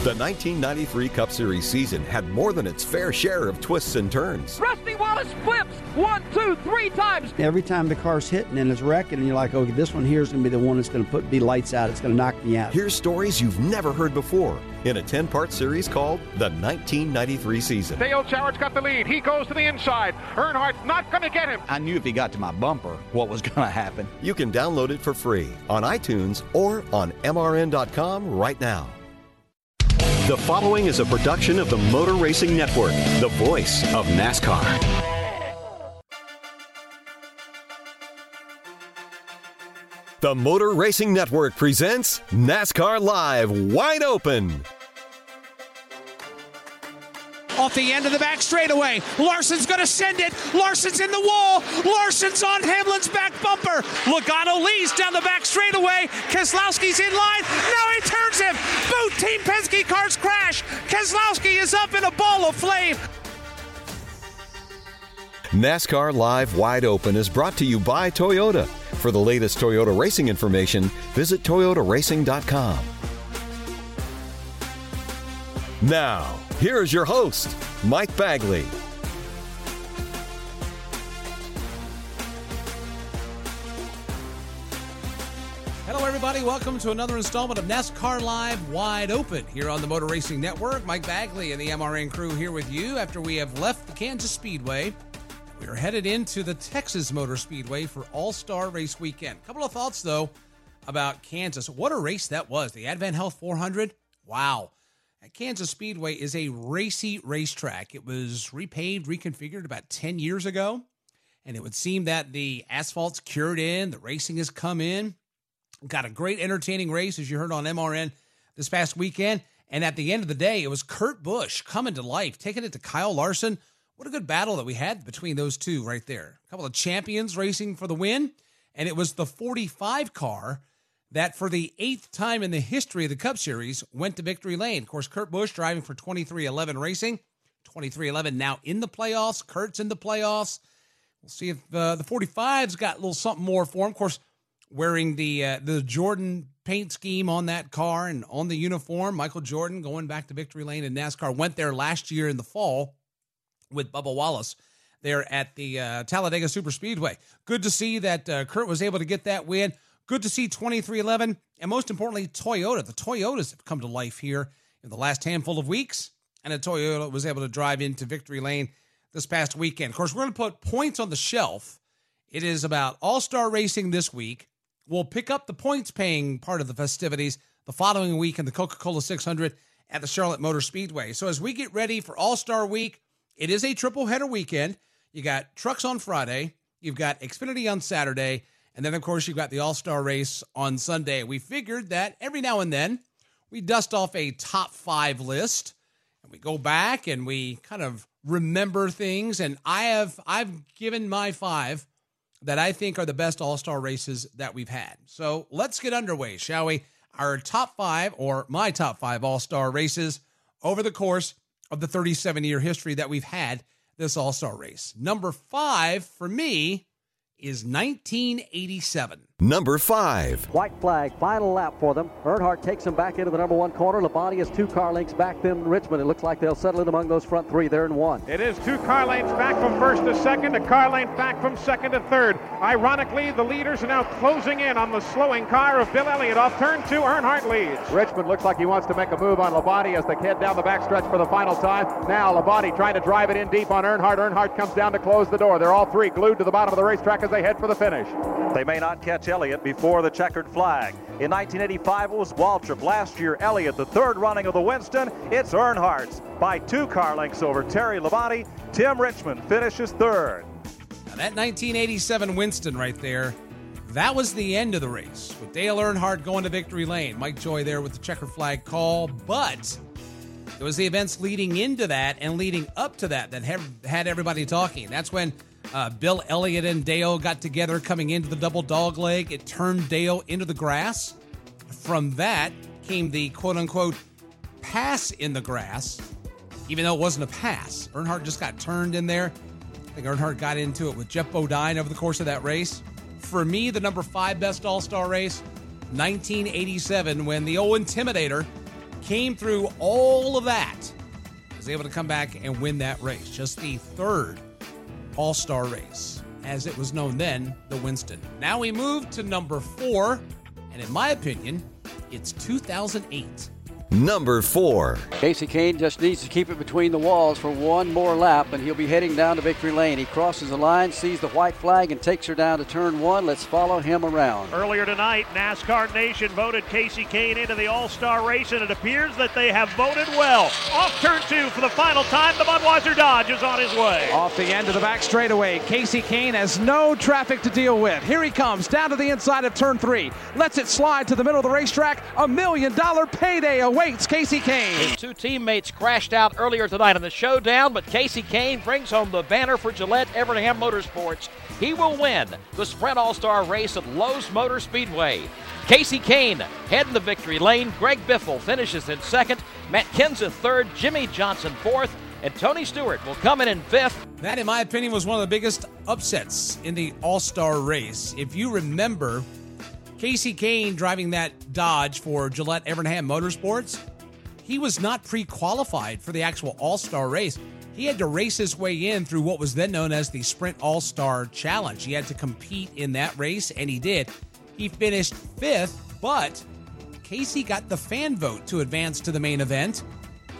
The 1993 Cup Series season had more than its fair share of twists and turns. Rusty Wallace flips one, two, three times. Every time the car's hitting and it's wrecking, and you're like, okay, this one here is going to be the one that's going to put be lights out. It's going to knock me out. Here's stories you've never heard before in a 10 part series called The 1993 Season. Dale Jarrett's got the lead. He goes to the inside. Earnhardt's not going to get him. I knew if he got to my bumper, what was going to happen. You can download it for free on iTunes or on MRN.com right now. The following is a production of the Motor Racing Network, the voice of NASCAR. The Motor Racing Network presents NASCAR Live Wide Open. Off the end of the back straightaway. Larson's going to send it. Larson's in the wall. Larson's on Hamlin's back bumper. Logano leads down the back straightaway. Keselowski's in line. Now he turns him. Both Team Penske cars crash. Keselowski is up in a ball of flame. NASCAR Live Wide Open is brought to you by Toyota. For the latest Toyota racing information, visit toyotaracing.com. Now, here is your host, Mike Bagley. Hello, everybody. Welcome to another installment of NASCAR Live Wide Open here on the Motor Racing Network. Mike Bagley and the MRN crew here with you after we have left the Kansas Speedway. We are headed into the Texas Motor Speedway for All Star Race Weekend. A couple of thoughts, though, about Kansas. What a race that was. The Advent Health 400. Wow. Kansas Speedway is a racy racetrack. It was repaved, reconfigured about 10 years ago. And it would seem that the asphalt's cured in, the racing has come in. Got a great entertaining race, as you heard on MRN this past weekend. And at the end of the day, it was Kurt Busch coming to life, taking it to Kyle Larson. What a good battle that we had between those two right there. A couple of champions racing for the win. And it was the 45 car that, for the eighth time in the history of the Cup Series, went to victory lane. Of course, Kurt Busch driving for 2311 Racing. 2311 now in the playoffs. Kurt's in the playoffs. We'll see if uh, the 45's got a little something more for him. Of course, wearing the uh, the Jordan paint scheme on that car and on the uniform. Michael Jordan going back to victory lane in NASCAR went there last year in the fall with Bubba Wallace there at the uh, Talladega Super Speedway. Good to see that uh, Kurt was able to get that win. Good to see 2311 and most importantly Toyota. The Toyotas have come to life here in the last handful of weeks and a Toyota was able to drive into victory lane this past weekend. Of course, we're going to put points on the shelf. It is about All-Star Racing this week. We'll pick up the points paying part of the festivities the following week in the Coca Cola 600 at the Charlotte Motor Speedway. So, as we get ready for All Star Week, it is a triple header weekend. You got trucks on Friday, you've got Xfinity on Saturday, and then, of course, you've got the All Star race on Sunday. We figured that every now and then we dust off a top five list and we go back and we kind of remember things. And I have I've given my five that I think are the best All Star races that we've had. So let's get underway, shall we? our top five or my top five All Star races over the course of the 37 year history that we've had this All Star race. Number five for me is 1987. Number five. White flag, final lap for them. Earnhardt takes them back into the number one corner. Labonte is two car lengths back then Richmond. It looks like they'll settle in among those front three there in one. It is two car lengths back from first to second, a car lane back from second to third. Ironically, the leaders are now closing in on the slowing car of Bill Elliott. Off turn two, Earnhardt leads. Richmond looks like he wants to make a move on Labonte as they head down the backstretch for the final time. Now Labonte trying to drive it in deep on Earnhardt. Earnhardt comes down to close the door. They're all three glued to the bottom of the racetrack as they head for the finish. They may not catch Elliott before the checkered flag. In 1985, it was Waltrip. Last year, Elliott, the third running of the Winston. It's Earnhardt's by two car lengths over Terry Labonte. Tim Richmond finishes third. Now that 1987 Winston right there, that was the end of the race with Dale Earnhardt going to victory lane. Mike Joy there with the checkered flag call, but it was the events leading into that and leading up to that that had everybody talking. That's when uh, Bill Elliott and Dale got together coming into the double dog leg. It turned Dale into the grass. From that came the quote unquote pass in the grass, even though it wasn't a pass. Earnhardt just got turned in there. I think Earnhardt got into it with Geoff Bodine over the course of that race. For me, the number five best All Star race, 1987, when the old Intimidator came through all of that, was able to come back and win that race. Just the third all Star race, as it was known then, the Winston. Now we move to number four, and in my opinion, it's 2008. Number four. Kasey Kahne just needs to keep it between the walls for one more lap, and he'll be heading down to victory lane. He crosses the line, sees the white flag, and takes her down to turn one. Let's follow him around. Earlier tonight, NASCAR Nation voted Kasey Kahne into the All Star race, and it appears that they have voted well. Off turn two for the final time, the Budweiser Dodge is on his way. Off the end of the back straightaway, Kasey Kahne has no traffic to deal with. Here he comes down to the inside of turn three, lets it slide to the middle of the racetrack. A million dollar payday awaits awaits Kasey Kahne. His two teammates crashed out earlier tonight in the showdown, but Kasey Kahne brings home the banner for Gillette Evernham Motorsports. He will win the Sprint All Star race at Lowe's Motor Speedway. Kasey Kahne heading the victory lane. Greg Biffle finishes in second. Matt Kenseth third. Jimmie Johnson fourth. And Tony Stewart will come in in fifth. That, in my opinion, was one of the biggest upsets in the All Star race. If you remember, Kasey Kahne driving that Dodge for Gillette Evernham Motorsports, he was not pre qualified for the actual All Star race. He had to race his way in through what was then known as the Sprint All Star Challenge. He had to compete in that race, and he did. He finished fifth, but Kasey got the fan vote to advance to the main event.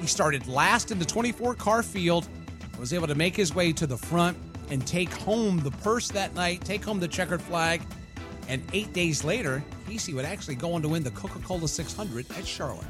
He started last in the 24 car field, was able to make his way to the front and take home the purse that night, take home the checkered flag, and eight days later, Kasey would actually go on to win the Coca Cola 600 at Charlotte.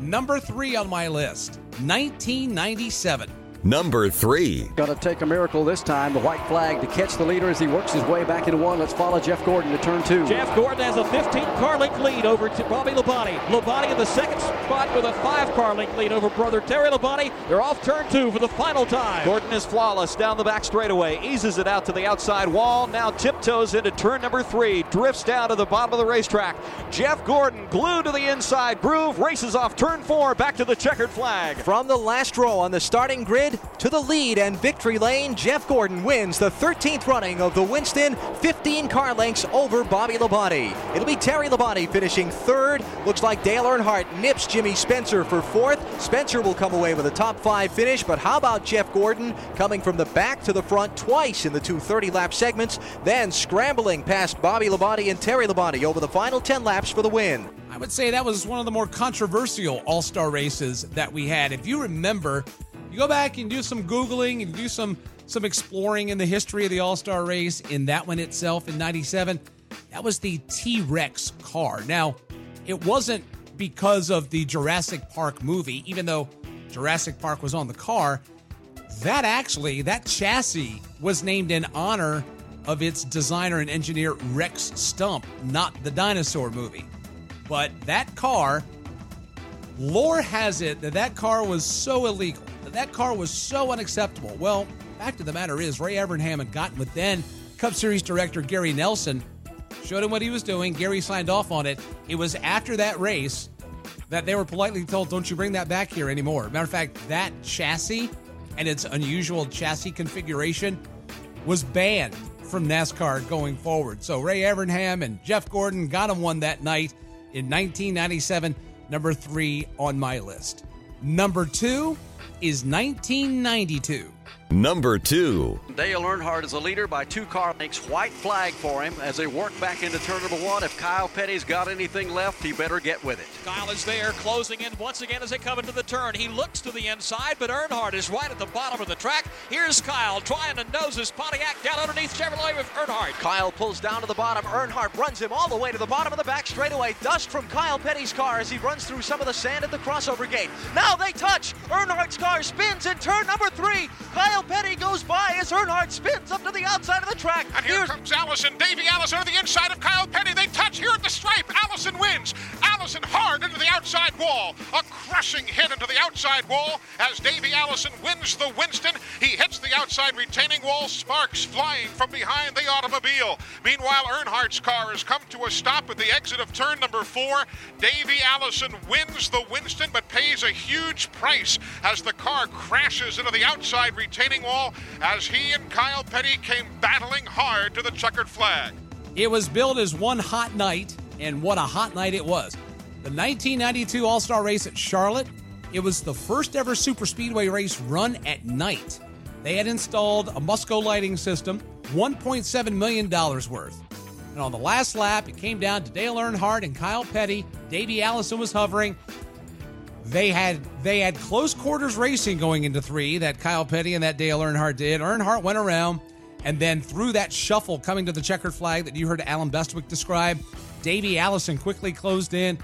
Number three on my list 1997. Number three. Going to take a miracle this time. The white flag to catch the leader as he works his way back into one. Let's follow Jeff Gordon to turn two. Jeff Gordon has a 15 car length lead over to Bobby Labonte. Labonte in the second spot with a five car length lead over brother Terry Labonte. They're off turn two for the final time. Gordon is flawless down the back straightaway, eases it out to the outside wall. Now tiptoes into turn number three, drifts down to the bottom of the racetrack. Jeff Gordon glued to the inside groove, races off turn four, back to the checkered flag. From the last row on the starting grid to the lead and victory lane, Jeff Gordon wins the 13th running of the Winston, 15 car lengths over Bobby Labonte. It'll be Terry Labonte finishing third. Looks like Dale Earnhardt nips Jimmy Spencer for fourth. Spencer will come away with a top five finish, but how about Jeff Gordon coming from the back to the front twice in the two 30 lap segments, then scrambling past Bobby Labonte and Terry Labonte over the final 10 laps for the win. I would say that was one of the more controversial All Star races that we had. If you remember, you go back and do some googling and do some some exploring in the history of the All-Star race in that one itself in 97. That was the T-Rex car. Now, it wasn't because of the Jurassic Park movie, even though Jurassic Park was on the car. That actually, that chassis was named in honor of its designer and engineer Rex Stump, not the dinosaur movie. But that car, lore has it that that car was so illegal that car was so unacceptable. Well, fact of the matter is, Ray Evernham had gotten with then Cup Series director Gary Nelson showed him what he was doing. Gary signed off on it. It was after that race that they were politely told, don't you bring that back here anymore. Matter of fact, that chassis and its unusual chassis configuration was banned from NASCAR going forward. So Ray Evernham and Jeff Gordon got him one that night in 1997, number three on my list. Number two is 1992. Number two. Dale Earnhardt is a leader by two car lengths. White flag for him as they work back into turn number one. If Kyle Petty's got anything left, he better get with it. Kyle is there, closing in once again as they come into the turn. He looks to the inside, but Earnhardt is right at the bottom of the track. Here's Kyle trying to nose his Pontiac down underneath Chevrolet with Earnhardt. Kyle pulls down to the bottom. Earnhardt runs him all the way to the bottom of the back straightaway. Dust from Kyle Petty's car as he runs through some of the sand at the crossover gate. Now they touch. Earnhardt's car spins in turn number three. Kyle Petty goes by as Earnhardt spins up to the outside of the track. And here Here's- comes Allison. Davey Allison on the inside of Kyle Petty. They touch here at the stripe. Allison wins. Allison hard into the outside wall. A crushing hit into the outside wall as Davey Allison wins the Winston. He hits the outside retaining wall. Sparks flying from behind the automobile. Meanwhile, Earnhardt's car has come to a stop at the exit of turn number four. Davey Allison wins the Winston but pays a huge price as the car crashes into the outside retaining wall as he and Kyle Petty came battling hard to the checkered flag. It was billed as one hot night, and what a hot night it was. The 1992 All Star race at Charlotte, it was the first ever super speedway race run at night. They had installed a Musco lighting system, $1.7 million worth. And on the last lap, it came down to Dale Earnhardt and Kyle Petty. Davey Allison was hovering. They had they had close quarters racing going into three that Kyle Petty and that Dale Earnhardt did. Earnhardt went around and then through that shuffle coming to the checkered flag that you heard Allen Bestwick describe, Davey Allison quickly closed in.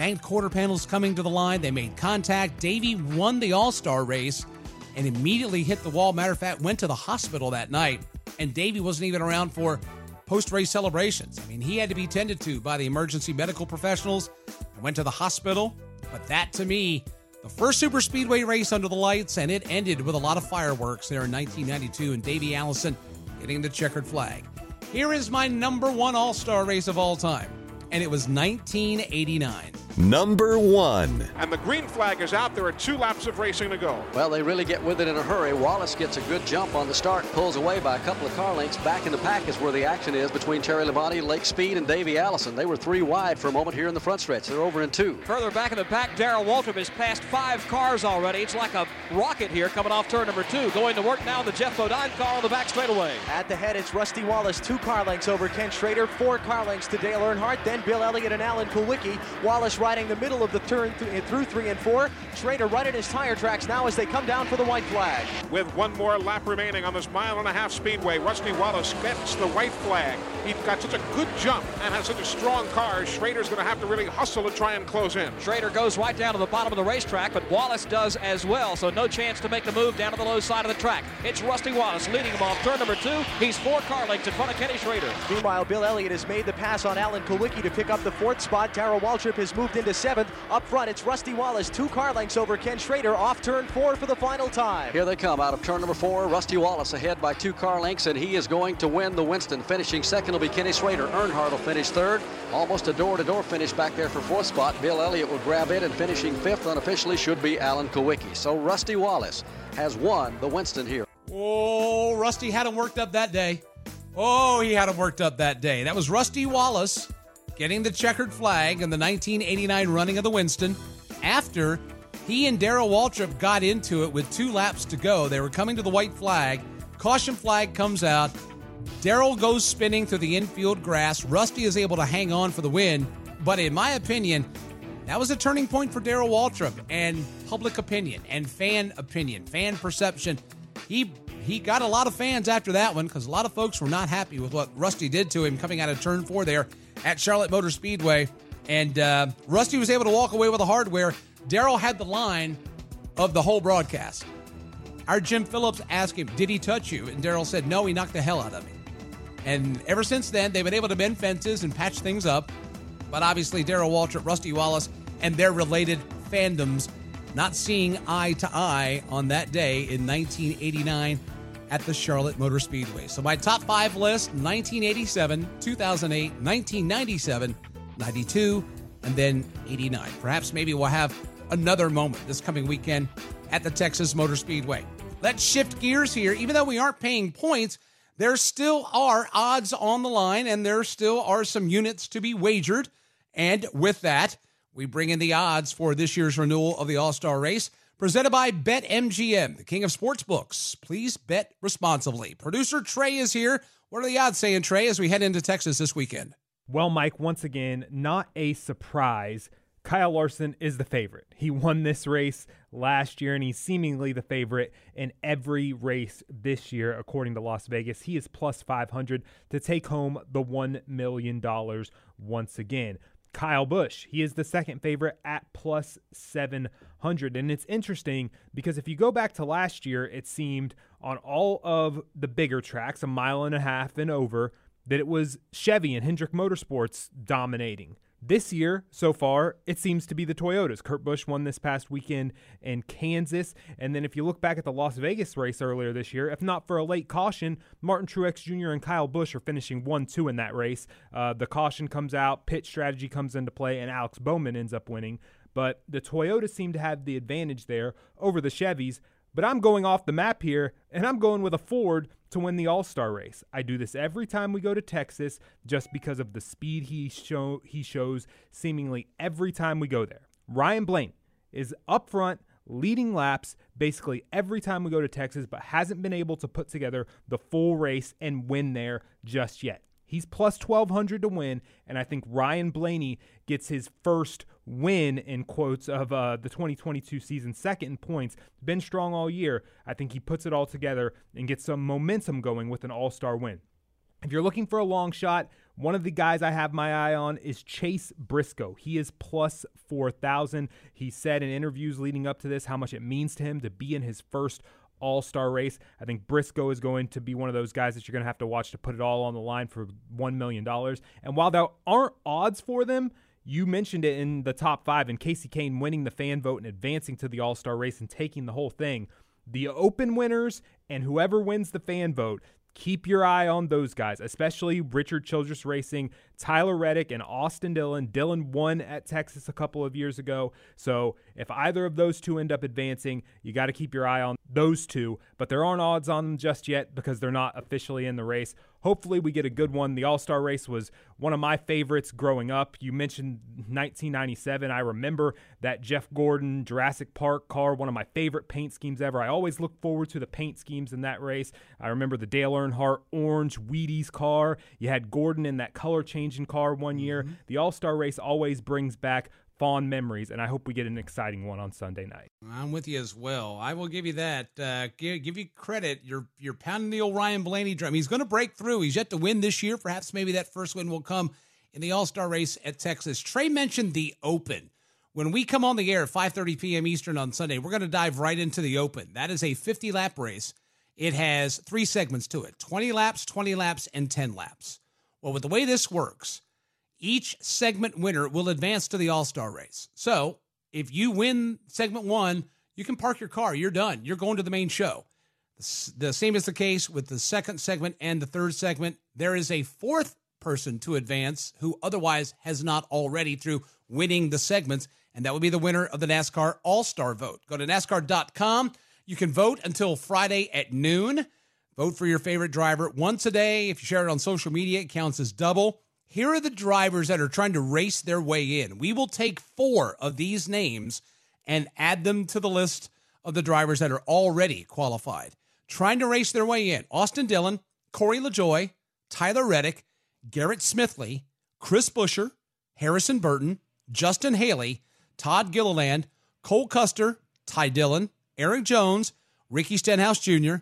Banked quarter panels coming to the line. They made contact. Davey won the All Star race and immediately hit the wall. Matter of fact, went to the hospital that night. And Davey wasn't even around for post race celebrations. I mean, he had to be tended to by the emergency medical professionals and went to the hospital. But that to me, the first super speedway race under the lights, and it ended with a lot of fireworks there in 1992 and Davey Allison getting the checkered flag. Here is my number one all star race of all time, and it was 1989. Number one. And the green flag is out. There are two laps of racing to go. Well, they really get with it in a hurry. Wallace gets a good jump on the start, pulls away by a couple of car lengths. Back in the pack is where the action is between Terry Labonte, Lake Speed, and Davey Allison. They were three wide for a moment here in the front stretch. They're over in two. Further back in the pack, Darrell Waltrip has passed five cars already. It's like a rocket here coming off turn number two. Going to work now, in the Geoff Bodine car on the back straightaway. At the head, it's Rusty Wallace, two car lengths over Ken Schrader, four car lengths to Dale Earnhardt, then Bill Elliott and Alan Kulwicki. Wallace riding the middle of the turn th- eh, through three and four. Schrader right at his tire tracks now as they come down for the white flag. With one more lap remaining on this mile and a half speedway, Rusty Wallace gets the white flag. He got such a good jump and has such a strong car. Schrader's going to have to really hustle to try and close in. Schrader goes right down to the bottom of the racetrack, but Wallace does as well, so no chance to make the move down to the low side of the track. It's Rusty Wallace leading him off turn number two. He's four car lengths in front of Kenny Schrader. Meanwhile, Bill Elliott has made the pass on Alan Kulwicki to pick up the fourth spot. Darrell Waltrip has moved into seventh. Up front, it's Rusty Wallace, two car lengths over Ken Schrader, off turn four for the final time. Here they come out of turn number four. Rusty Wallace ahead by two car lengths, and he is going to win the Winston. Finishing second will be Kenny Schrader. Earnhardt will finish third. Almost a door-to-door finish back there for fourth spot. Bill Elliott will grab it, and finishing fifth unofficially should be Alan Kulwicki. So Rusty Wallace has won the Winston here. Oh, Rusty had him worked up that day. Oh, he had him worked up that day. That was Rusty Wallace getting the checkered flag in the 1989 running of the Winston after he and Darrell Waltrip got into it with two laps to go. They were coming to the white flag. Caution flag comes out. Darrell goes spinning through the infield grass. Rusty is able to hang on for the win. But in my opinion, that was a turning point for Darrell Waltrip and public opinion and fan opinion, fan perception. He he got a lot of fans after that one because a lot of folks were not happy with what Rusty did to him coming out of turn four there at Charlotte Motor Speedway. And uh, Rusty was able to walk away with the hardware. Darrell had the line of the whole broadcast. Our Jim Phillips asked him, Did he touch you? And Darrell said, No, he knocked the hell out of me. And ever since then, they've been able to bend fences and patch things up. But obviously, Darrell Waltrip, Rusty Wallace, and their related fandoms not seeing eye to eye on that day in 1989 at the Charlotte Motor Speedway. So my top five list 1987, 2008, 1997, 92, and then 89. Perhaps maybe we'll have another moment this coming weekend at the Texas Motor Speedway. Let's shift gears here. Even though we aren't paying points, there still are odds on the line and there still are some units to be wagered. And with that, we bring in the odds for this year's renewal of the All Star race. Presented by BetMGM, the king of sportsbooks. Please bet responsibly. Producer Trey is here. What are the odds saying, Trey, as we head into Texas this weekend? Well, Mike, once again, not a surprise. Kyle Larson is the favorite. He won this race last year, and he's seemingly the favorite in every race this year, according to Las Vegas. He is plus 500 to take home the $1 million once again. Kyle Busch, he is the second favorite at plus 700. And it's interesting because if you go back to last year, it seemed on all of the bigger tracks, a mile and a half and over, that it was Chevy and Hendrick Motorsports dominating. This year, so far, it seems to be the Toyotas. Kurt Busch won this past weekend in Kansas. And then if you look back at the Las Vegas race earlier this year, if not for a late caution, Martin Truex Jr. and Kyle Busch are finishing 1 2 in that race. Uh, the caution comes out, pit strategy comes into play, and Alex Bowman ends up winning. But the Toyotas seem to have the advantage there over the Chevys. But I'm going off the map here, and I'm going with a Ford to win the All Star race. I do this every time we go to Texas just because of the speed he show he shows seemingly every time we go there. Ryan Blaney is up front leading laps basically every time we go to Texas, but hasn't been able to put together the full race and win there just yet. He's plus 1200 to win, and I think Ryan Blaney gets his first win in quotes of uh, the 2022 season, second in points. Been strong all year. I think he puts it all together and gets some momentum going with an all star win. If you're looking for a long shot, one of the guys I have my eye on is Chase Briscoe. He is plus 4,000. He said in interviews leading up to this how much it means to him to be in his first all star race. I think Briscoe is going to be one of those guys that you're going to have to watch to put it all on the line for $1 million. And while there aren't odds for them, you mentioned it in the top five, and Kasey Kahne winning the fan vote and advancing to the All Star race and taking the whole thing. The open winners and whoever wins the fan vote, keep your eye on those guys, especially Richard Childress Racing, Tyler Reddick, and Austin Dillon. Dillon won at Texas a couple of years ago. So if either of those two end up advancing, you got to keep your eye on those two. But there aren't odds on them just yet because they're not officially in the race. Hopefully, we get a good one. The All Star race was one of my favorites growing up. You mentioned 1997. I remember that Jeff Gordon Jurassic Park car, one of my favorite paint schemes ever. I always look forward to the paint schemes in that race. I remember the Dale Earnhardt orange Wheaties car. You had Gordon in that color changing car one year. Mm-hmm. The All Star race always brings back fond memories, and I hope we get an exciting one on Sunday night. I'm with you as well. I will give you that. Uh, give, give you credit. You're you're pounding the old Ryan Blaney drum. He's going to break through. He's yet to win this year. Perhaps maybe that first win will come in the All Star race at Texas. Trey mentioned the Open. When we come on the air at 5:30 p.m. Eastern on Sunday, we're going to dive right into the Open. That is a 50 lap race. It has three segments to it: 20 laps, 20 laps, and 10 laps. Well, with the way this works each segment winner will advance to the All Star race. So if you win segment one, you can park your car. You're done. You're going to the main show. The same is the case with the second segment and the third segment. There is a fourth person to advance who otherwise has not already through winning the segments, and that would be the winner of the NASCAR All Star vote. Go to NASCAR.com. You can vote until Friday at noon. Vote for your favorite driver once a day. If you share it on social media, it counts as double. Here are the drivers that are trying to race their way in. We will take four of these names and add them to the list of the drivers that are already qualified. Trying to race their way in Austin Dillon, Corey LaJoie, Tyler Reddick, Garrett Smithley, Chris Buescher, Harrison Burton, Justin Haley, Todd Gilliland, Cole Custer, Ty Dillon, Erik Jones, Ricky Stenhouse Jr.,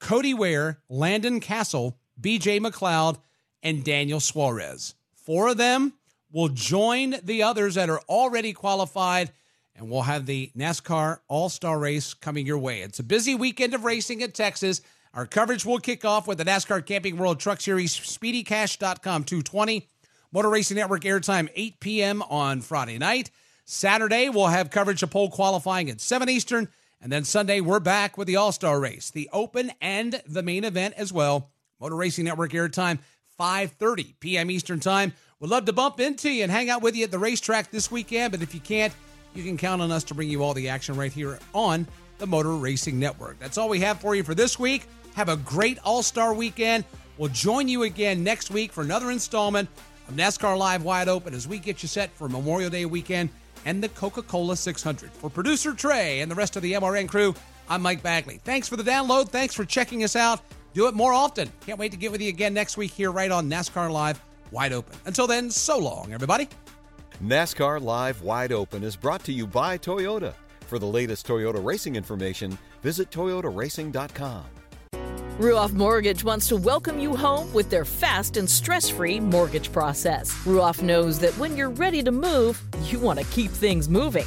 Cody Ware, Landon Cassill, BJ McLeod, and Daniel Suarez. Four of them will join the others that are already qualified, and we'll have the NASCAR All Star race coming your way. It's a busy weekend of racing at Texas. Our coverage will kick off with the NASCAR Camping World Truck Series, SpeedyCash.com 220. Motor Racing Network airtime 8 p.m. on Friday night. Saturday, we'll have coverage of pole qualifying at 7 Eastern And then Sunday, we're back with the All Star race, the Open and the main event as well. Motor Racing Network airtime, 5:30 p.m. Eastern Time. We'd love to bump into you and hang out with you at the racetrack this weekend. But if you can't, you can count on us to bring you all the action right here on the Motor Racing Network. That's all we have for you for this week. Have a great All Star weekend. We'll join you again next week for another installment of NASCAR Live Wide Open as we get you set for Memorial Day weekend and the Coca Cola 600. For producer Trey and the rest of the MRN crew, I'm Mike Bagley. Thanks for the download. Thanks for checking us out. Do it more often. Can't wait to get with you again next week here right on NASCAR Live Wide Open. Until then, so long, everybody. NASCAR Live Wide Open is brought to you by Toyota. For the latest Toyota racing information, visit toyotaracing.com. Ruoff Mortgage wants to welcome you home with their fast and stress free mortgage process. Ruoff knows that when you're ready to move, you want to keep things moving.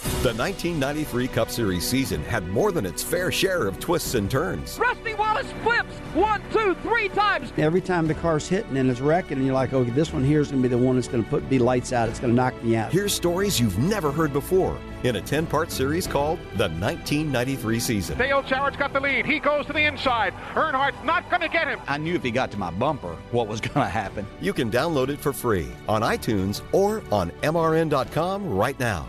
The 1993 Cup Series season had more than its fair share of twists and turns. Rusty Wallace flips one, two, three times. Every time the car's hitting and it's wrecking, and you're like, okay, this one here is going to be the one that's going to put be lights out. It's going to knock me out. Here's stories you've never heard before in a 10 part series called The 1993 Season. Dale Jarrett's got the lead. He goes to the inside. Earnhardt's not going to get him. I knew if he got to my bumper, what was going to happen. You can download it for free on iTunes or on MRN.com right now.